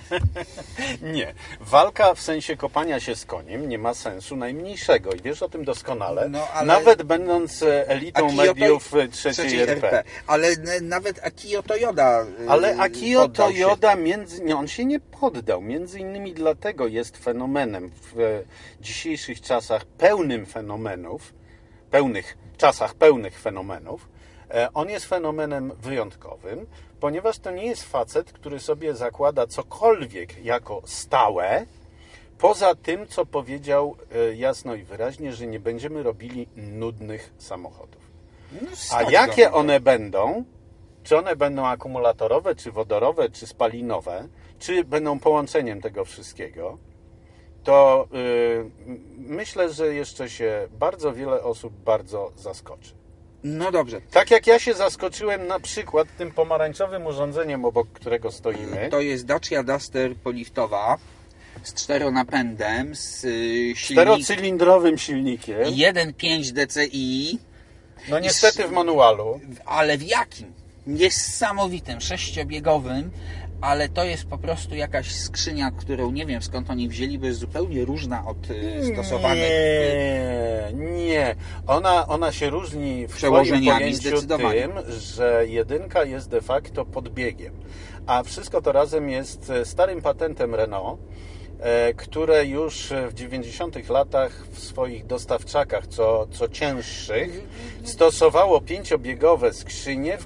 Nie. Walka w sensie kopania się z koniem nie ma sensu najmniejszego i wiesz o tym doskonale. No, ale- Nawet będąc e, elitą mediów e, trzeciej, RP. Ale n- nawet Akio Toyoda y, Ale Akio. Toyoda, między, nie, on się nie poddał. Między innymi dlatego jest fenomenem w e, dzisiejszych czasach, pełnym fenomenów, pełnych czasach pełnych fenomenów. E, On jest fenomenem wyjątkowym, ponieważ to nie jest facet, który sobie zakłada cokolwiek jako stałe, poza tym, co powiedział e, jasno i wyraźnie, że nie będziemy robili nudnych samochodów. No, A jakie one będą? Czy one będą akumulatorowe, czy wodorowe, czy spalinowe, czy będą połączeniem tego wszystkiego? To yy, myślę, że jeszcze się bardzo wiele osób bardzo zaskoczy. No dobrze. Tak jak ja się zaskoczyłem na przykład tym pomarańczowym urządzeniem, obok którego stoimy. To jest Dacia Duster poliftowa z czteronapędem, z y, silnik Czterocylindrowym silnikiem. 1.5 DCI, No niestety w manualu. ale w jakim? Niesamowitym, sześciobiegowym, ale to jest po prostu jakaś skrzynia, którą nie wiem skąd oni wzięli, bo jest zupełnie różna od y, stosowanych. Nie, nie. Ona, ona się różni w Przełożeniami zdecydowanie. tym, że jedynka jest de facto podbiegiem. A wszystko to razem jest e, starym patentem Renault, które już w 90 latach w swoich dostawczakach, co, co cięższych, stosowało pięciobiegowe skrzynie, w,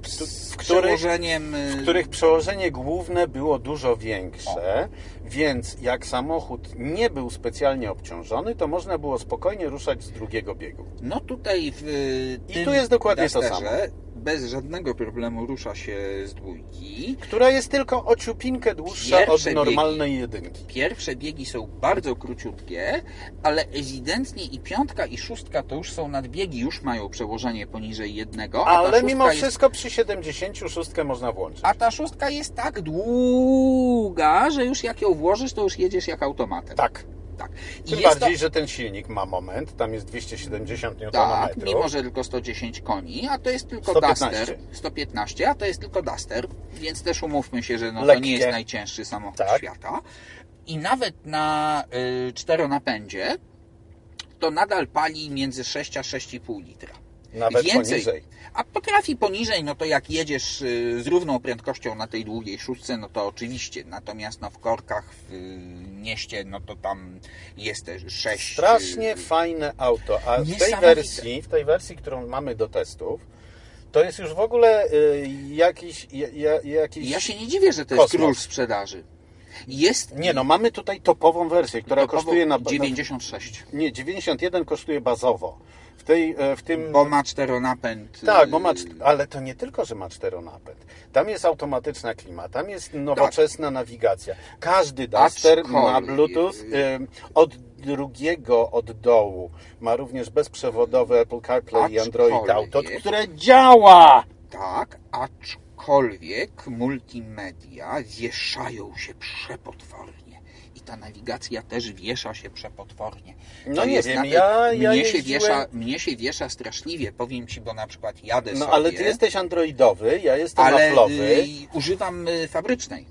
w których y, w których przełożenie główne było dużo większe, więc jak samochód nie był specjalnie obciążony, to można było spokojnie ruszać z drugiego biegu. No tutaj w y, I tym tu jest dokładnie to Dusterze bez żadnego problemu rusza się z dwójki. Która jest tylko o ciupinkę dłuższa Pierwsze od normalnej jedynki. Pierwsze biegi są bardzo króciutkie, ale ewidentnie i piątka i szóstka to już są nadbiegi, już mają przełożenie poniżej jednego. Ale mimo jest, wszystko przy 76 można włączyć. A ta szóstka jest tak długa, że już jak ją włożysz, to już jedziesz jak automatem. Tak. Tak. I Tym jest bardziej, że ten silnik ma moment, tam jest 270 to, tak, Nm. mimo że tylko 110 koni, a to jest tylko 115. Duster. 115, a to jest tylko Duster, więc też umówmy się, że no to nie jest najcięższy samochód Tak. świata. I nawet na y, czteronapędzie to nadal pali między 6 a 6,5 litra. Nawet Więcej. poniżej. A potrafi poniżej, no to jak jedziesz y, z równą prędkością na tej długiej szóstce, no to oczywiście. Natomiast no w korkach, w y, mieście, no to tam jest też 6. Strasznie fajne auto, a w tej wersji, w tej wersji, którą mamy do testów, to jest już w ogóle y, jakiś, ja, ja, jakiś... Ja się nie dziwię, że to jest Kosmos. król sprzedaży. Jest Nie no, mamy tutaj topową wersję, która topowo kosztuje na... 96. Na, nie, 91 kosztuje bazowo. Tej, e, w tym... Bo ma czteronapęd. Tak, y, bo ma, ale to nie tylko, że ma czteronapęd. Tam jest automatyczna klima, tam jest nowoczesna nawigacja. Każdy Duster ma Aczkolwiek- Bluetooth. ym, Od drugiego od dołu ma również bezprzewodowe Apple CarPlay i Android Aczkolwiek- Auto, które działa! Tak, aczkolwiek multimedia wieszają się przepotwornie. Ta nawigacja też wiesza się przepotwornie. No To nie jest wiem, na te- ja- ja mnie, się wiesza, mnie się wiesza straszliwie, powiem Ci, bo na przykład jadę No sobie, ale ty jesteś androidowy, ja jestem ale Apple'owy. y, używam y, fabrycznej.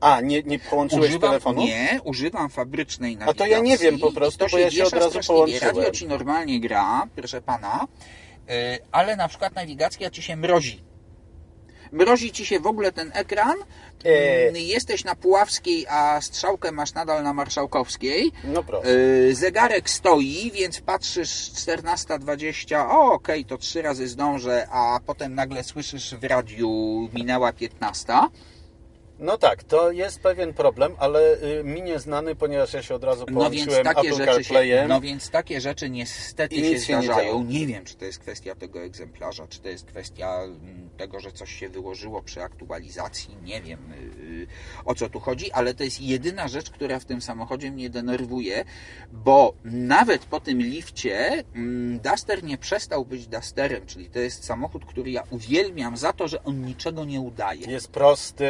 A, nie, nie połączyłeś Używam, telefonu? nie, używam fabrycznej A nawigacji. to ja nie wiem po prostu, bo ja się od razu połączyłem. Radio Ci normalnie gra, proszę Pana, y, ale na przykład nawigacja Ci się mrozi. Mrozi ci się w ogóle ten ekran. E. Mm, Jesteś na Puławskiej, a strzałkę masz nadal na Marszałkowskiej. No proszę. Yy, Zegarek stoi, więc patrzysz 14.20, o okej, to trzy razy zdążę, a potem nagle słyszysz w radiu minęła 15. No tak, to jest pewien problem, ale y, mi nieznany, ponieważ ja się od razu No połączyłem takie Apple rzeczy się, CarPlayem. no więc takie rzeczy niestety I się nie zdarzają. działo. Nie, wiem, czy to jest kwestia tego egzemplarza, czy to jest kwestia mm, tego, że coś się wyłożyło przy aktualizacji. Nie wiem yy, o co tu chodzi, ale to jest jedyna rzecz, która w tym samochodzie mnie denerwuje, bo nawet po tym lifcie mm, Duster nie przestał być Dusterem, czyli to jest samochód, który ja uwielbiam za to, że on niczego nie udaje. Jest prosty,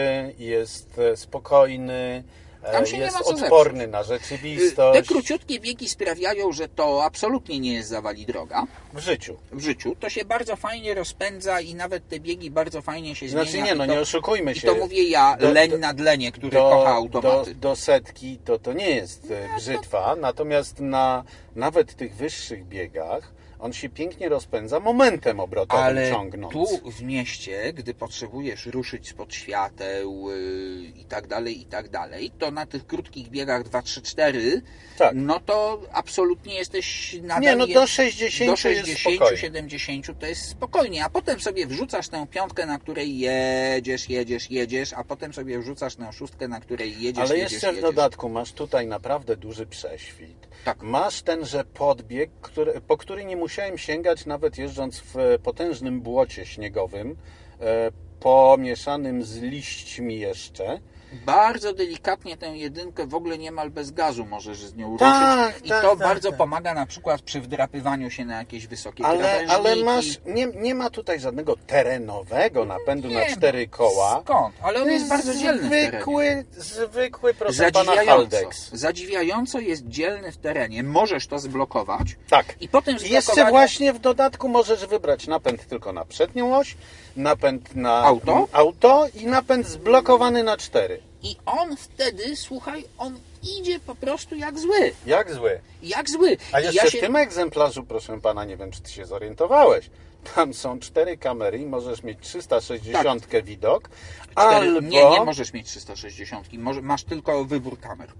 jest e, spokojny, e, jest odporny na Te rzeczywistość króciutkie biegi sprawiają, że to absolutnie nie jest zawali droga. w życiu. w życiu, to się bardzo fajnie rozpędza i nawet te biegi bardzo fajnie się Znaczy zmienia. nie, no I to, nie oszukujmy I się. to mówię ja, Do- leń do- nad lenie, który kocha do, automaty. do, do setki to, to nie jest e, brzytwa, natomiast na nawet tych wyższych biegach on się pięknie rozpędza momentem obrotowym Ale ciągnąc. tu w mieście, gdy potrzebujesz ruszyć spod świateł yy, i tak dalej, i tak dalej, to na tych krótkich biegach 2, 3, 4, Tak. no to absolutnie jesteś nadal... Nie, no do 60 do jest 60, spokojnie. 70 to jest spokojnie, a potem sobie wrzucasz tę piątkę, na której jedziesz, jedziesz, jedziesz, a potem sobie wrzucasz tę szóstkę, na której jedziesz, Ale jedziesz, jeszcze w jedziesz. dodatku masz tutaj naprawdę duży prześwit. Tak. Masz tenże podbieg, który, po który nie musiałem sięgać nawet jeżdżąc w potężnym błocie śniegowym, e, pomieszanym z liśćmi jeszcze. Bardzo delikatnie tę jedynkę w ogóle niemal bez gazu możesz z nią Tak, ruszyć. I tak, to tak, bardzo tak. pomaga na przykład przy wdrapywaniu się na jakieś wysokie Ale, ale masz, nie, nie ma tutaj żadnego terenowego napędu na Nie, cztery no, koła. Skąd? Ale on jest bardzo dzielny. Zwykły, zwykły, proszę pana, Zadziwiająco, Haldex. zadziwiająco jest dzielny w terenie. Możesz to zblokować Tak. i potem I z jeszcze właśnie w dodatku możesz wybrać napęd tylko na przednią oś, napęd na Auto? auto i napęd zblokowany na cztery. I on wtedy, słuchaj, on idzie po prostu jak zły. Jak zły. Jak zły. A jeszcze ja w tym egzemplarzu, proszę pana, nie wiem, czy ty się zorientowałeś. Tam są cztery kamery i możesz mieć 360 widok, cztery, albo Nie, nie możesz mieć 360. Może, masz tylko wybór kamer.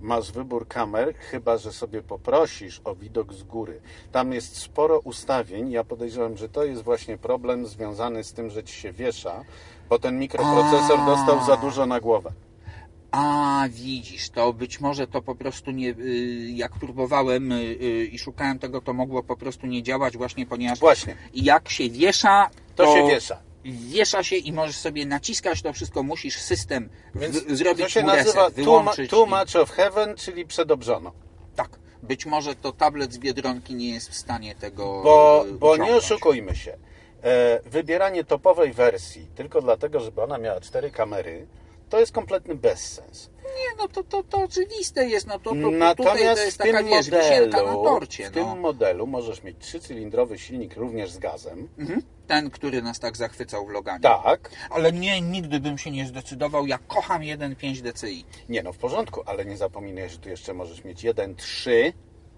Masz wybór kamer, chyba że sobie poprosisz o widok z góry. Tam jest sporo ustawień. Ja podejrzewam, że to jest właśnie problem związany z tym, że ci się wiesza, bo ten mikroprocesor dostał za dużo na głowę. A, widzisz, to być może to po prostu nie, y, jak próbowałem y, y, i szukałem tego, to mogło po prostu nie działać właśnie, ponieważ Właśnie. jak się wiesza, to, To się wiesza. Wiesza się i możesz sobie naciskać to wszystko, musisz system Więc w, zrobić to się nazywa wyłączyć. too much of heaven, czyli przedobrzono. Tak, być może to tablet z Biedronki nie jest w stanie tego Bo, y, bo nie oszukujmy się. E, wybieranie topowej wersji tylko dlatego, żeby ona miała cztery kamery, to jest kompletny bezsens. Nie, no to, to, to oczywiste jest, no to, to, Natomiast to jest w tym, taka, wiesz, wisienka na modelu, torcie. w tym No. modelu możesz mieć trzycylindrowy silnik również z gazem. Mhm. Ten, który nas tak zachwycał w Loganie. Tak. Ale nie, nigdy bym się nie zdecydował. Ja kocham 1.5 DCI. Nie no, w porządku, ale nie zapominaj, że tu jeszcze możesz mieć 1.3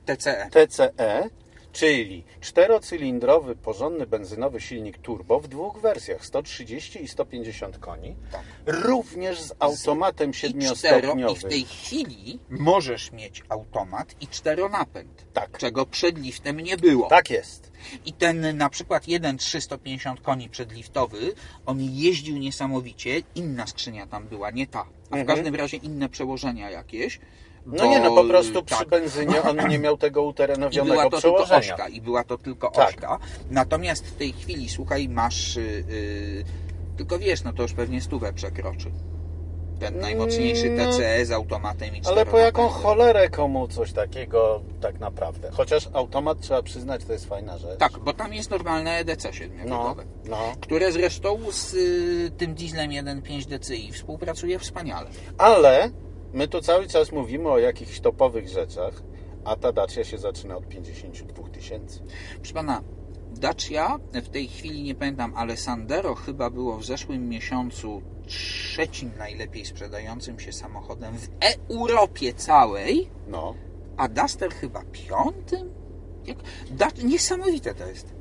TCE. TCE, czyli czterocylindrowy, porządny benzynowy silnik turbo w dwóch wersjach, 130 i 150 koni, Tak. również z automatem I, cztero, I w siedmiostopniowym. tej chwili możesz mieć automat i czteronapęd. Tak. Czego przed liftem nie było. Tak jest. I ten na przykład 1.350 koni przedliftowy, on jeździł niesamowicie. Inna skrzynia tam była, nie ta. A w Mhm. każdym razie inne przełożenia jakieś. No nie, no po prostu przy tak. benzynie on nie miał tego I była uterenowionego to tylko przełożenia. ośka, i była to tylko Tak. ośka. Natomiast w tej chwili, słuchaj, masz. Yy, tylko wiesz, no to już pewnie stówę przekroczy. Ten najmocniejszy No, TCE z automatem i Ale po jaką cholerę komu coś takiego tak naprawdę? Chociaż automat trzeba przyznać, to jest fajna rzecz. Tak, bo tam jest normalne EDC No, siedmiobigowe. no. Które zresztą z y, tym dieslem 1.5 DCI współpracuje wspaniale. Ale my tu cały czas mówimy o jakichś topowych rzeczach, a ta Dacia się zaczyna od 52 tysięcy. Proszę pana, Dacia w tej chwili nie pamiętam, ale Sandero chyba było w zeszłym miesiącu trzecim najlepiej sprzedającym się samochodem w Europie całej, No. a Duster chyba piątym? Jak? Da, niesamowite to jest.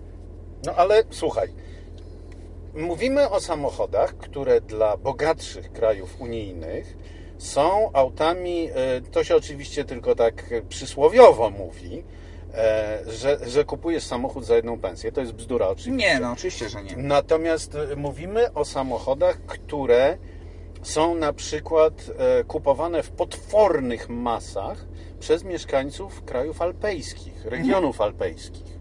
No ale słuchaj, Mówimy o samochodach, które dla bogatszych krajów unijnych są autami, e, to się oczywiście tylko tak przysłowiowo mówi, e, że, że kupujesz samochód za jedną pensję. To jest bzdura oczywiście. Nie, no oczywiście, że nie. Natomiast e, mówimy o samochodach, które są na przykład kupowane w potwornych masach przez mieszkańców krajów alpejskich, regionów alpejskich.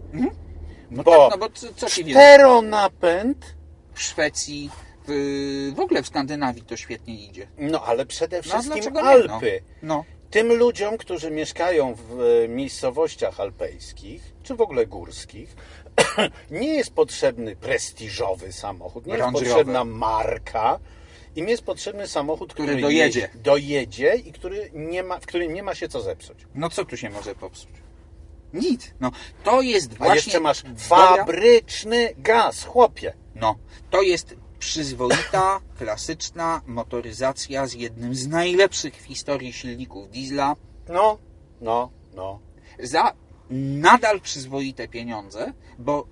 No Bo tak, no bo co, czteronapęd, W Szwecji, w, w ogóle w Skandynawii to świetnie idzie. no ale przede No, wszystkim nie? Alpy. No. Tym ludziom, którzy mieszkają w e, miejscowościach alpejskich, czy w ogóle górskich, nie jest potrzebny prestiżowy samochód, nie jest potrzebna marka. Im jest potrzebny samochód, który, Który dojedzie. dojedzie i który nie ma, w którym nie ma się co zepsuć. no co tu się może popsuć? Nic. No, to jest A właśnie... jeszcze masz fabryczny gaz, chłopie. No, to jest przyzwoita, klasyczna motoryzacja z jednym z najlepszych w historii silników diesla No, no, no. za nadal przyzwoite pieniądze, bo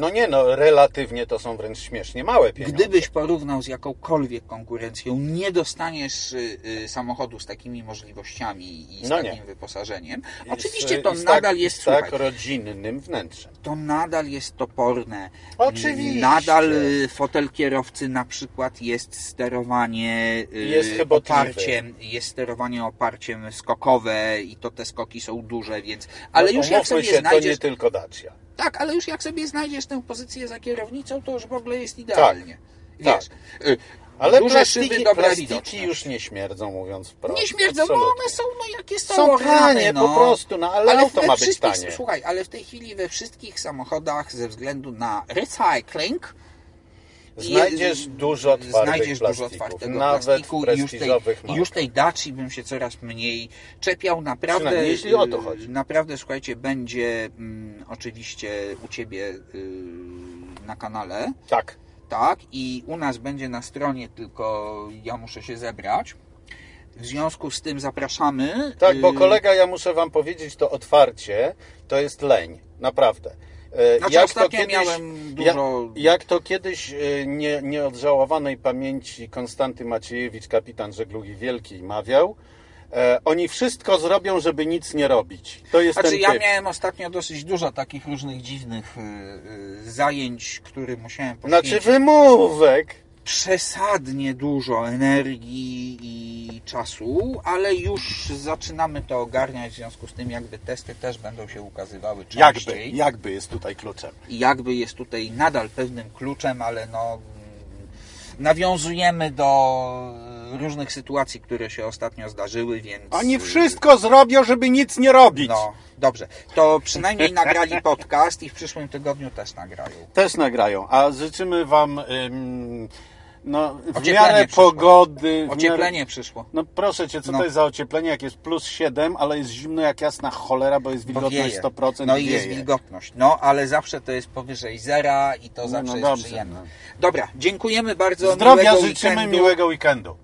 No nie no, relatywnie to są wręcz śmiesznie małe pieniądze. gdybyś porównał z jakąkolwiek konkurencją, nie dostaniesz y, y, samochodu z takimi możliwościami i z No takim nie. wyposażeniem. I Oczywiście z- to z nadal tak, jest z tak słuchaj, rodzinnym wnętrzem. to nadal jest toporne. Oczywiście. Nadal y, fotel kierowcy na przykład jest sterowanie y, Jest oparciem, jest sterowanie oparciem skokowe i to te skoki są duże, więc ale No, już jak sobie się, to znajdziesz nie tylko Dacia. Tak, ale już jak sobie znajdziesz tę pozycję za kierownicą, to już w ogóle jest idealnie. tak. Wiesz, y, Ale duże plastiki, szyby, dobra plastiki widoczność. już nie śmierdzą, mówiąc wprost. Nie śmierdzą, bo Absolutnie. one są no jakie są, Są tanie no. po prostu, no ale, auto we ma być tanie. Słuchaj, ale w tej chwili we wszystkich samochodach ze względu na recycling Znajdziesz dużo twardych znajdziesz dużo twardego nawet plastiku i już tej, i już tej Daci bym się coraz mniej czepiał. Naprawdę, jeśli o to y, chodzi. Naprawdę, słuchajcie, będzie mm, oczywiście u Ciebie y, na kanale, Tak. tak, i u nas będzie na stronie, tylko ja muszę się zebrać. W związku z tym zapraszamy. Tak, bo Y, kolega, ja muszę wam powiedzieć to otwarcie, to jest leń, naprawdę. E, Znaczy, ostatnio miałem dużo- Jak, jak to kiedyś e, nie, nieodżałowanej pamięci Konstanty Maciejewicz, kapitan żeglugi wielkiej, mawiał, e, oni wszystko zrobią, żeby nic nie robić. To jest Znaczy, ten ja typ. miałem ostatnio dosyć dużo takich różnych dziwnych y, y, zajęć, które musiałem Znaczy poświęcić. wymówek. Przesadnie dużo energii i czasu, ale już zaczynamy to ogarniać, w związku z tym jakby testy też będą się ukazywały Jakby, częściej. jakby jest tutaj kluczem. I jakby jest tutaj nadal pewnym kluczem, ale no nawiązujemy do różnych sytuacji, które się ostatnio zdarzyły, więc... Oni wszystko zrobią, żeby nic nie robić. No, dobrze. To przynajmniej nagrali podcast i w przyszłym tygodniu też nagrają. Też nagrają, a życzymy wam ym, no, w Ocieplenie miarę przyszło. pogody. w Ocieplenie przyszło. No proszę cię, co No. to jest za ocieplenie, jak jest plus 7, ale jest zimno jak jasna cholera, bo jest Bo wilgotność wieje. 100% No i wieje. jest wilgotność. No, ale zawsze to jest powyżej zera i to No, zawsze no jest dobrze, przyjemne. no. Dobra, dziękujemy bardzo. Zdrowia miłego życzymy, weekendu. miłego weekendu.